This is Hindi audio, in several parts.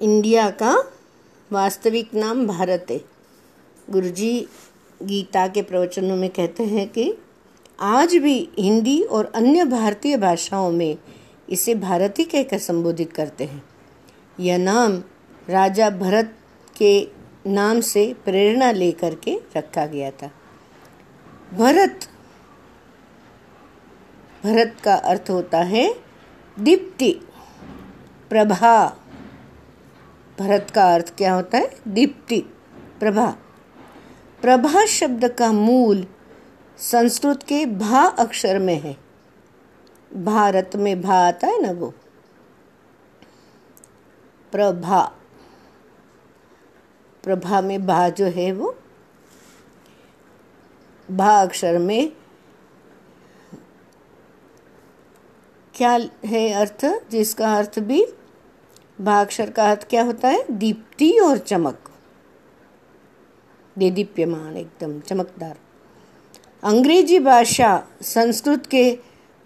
इंडिया का वास्तविक नाम भारत है। गुरुजी गीता के प्रवचनों में कहते हैं कि आज भी हिंदी और अन्य भारतीय भाषाओं में इसे भारत ही कहकर संबोधित करते हैं। यह नाम राजा भरत के नाम से प्रेरणा लेकर के रखा गया था। भरत भरत का अर्थ होता है दीप्ति, प्रभा। भरत का अर्थ क्या होता है? दीप्ति, प्रभा। प्रभा शब्द का मूल संस्कृत के भा अक्षर में है। भारत में भा आता है ना वो? प्रभा। प्रभा में भा जो है वो, भा अक्षर में क्या है अर्थ? जिसका अर्थ भी भा अक्षर का अर्थ क्या होता है? दीप्ति और चमक। दे दीप्यमान, एकदम चमकदार। अंग्रेज़ी भाषा संस्कृत के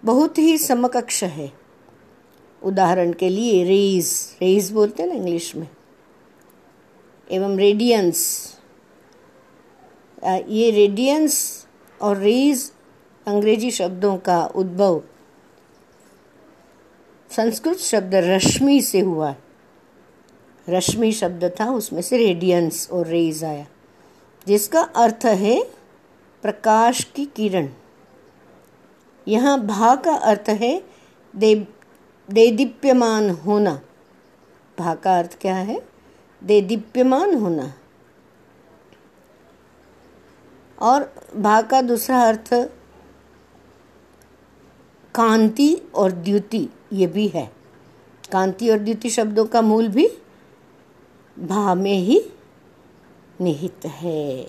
बहुत ही समकक्ष है। उदाहरण के लिए रेज रेज बोलते हैं ना इंग्लिश में। एवं रेडियंस ये रेडियंस और रेज अंग्रेज़ी शब्दों का उद्भव संस्कृत शब्द रश्मि से हुआ। रश्मि शब्द था, उसमें से रेडियंस और रेज आया, जिसका अर्थ है प्रकाश की किरण। यहाँ भा का अर्थ है दे, देदीप्यमान होना। भा का अर्थ क्या है? दे देदीप्यमान होना। और भा का दूसरा अर्थ कांति और द्युति, ये भी है। कांति और द्युति शब्दों का मूल भी भाव में ही निहित है।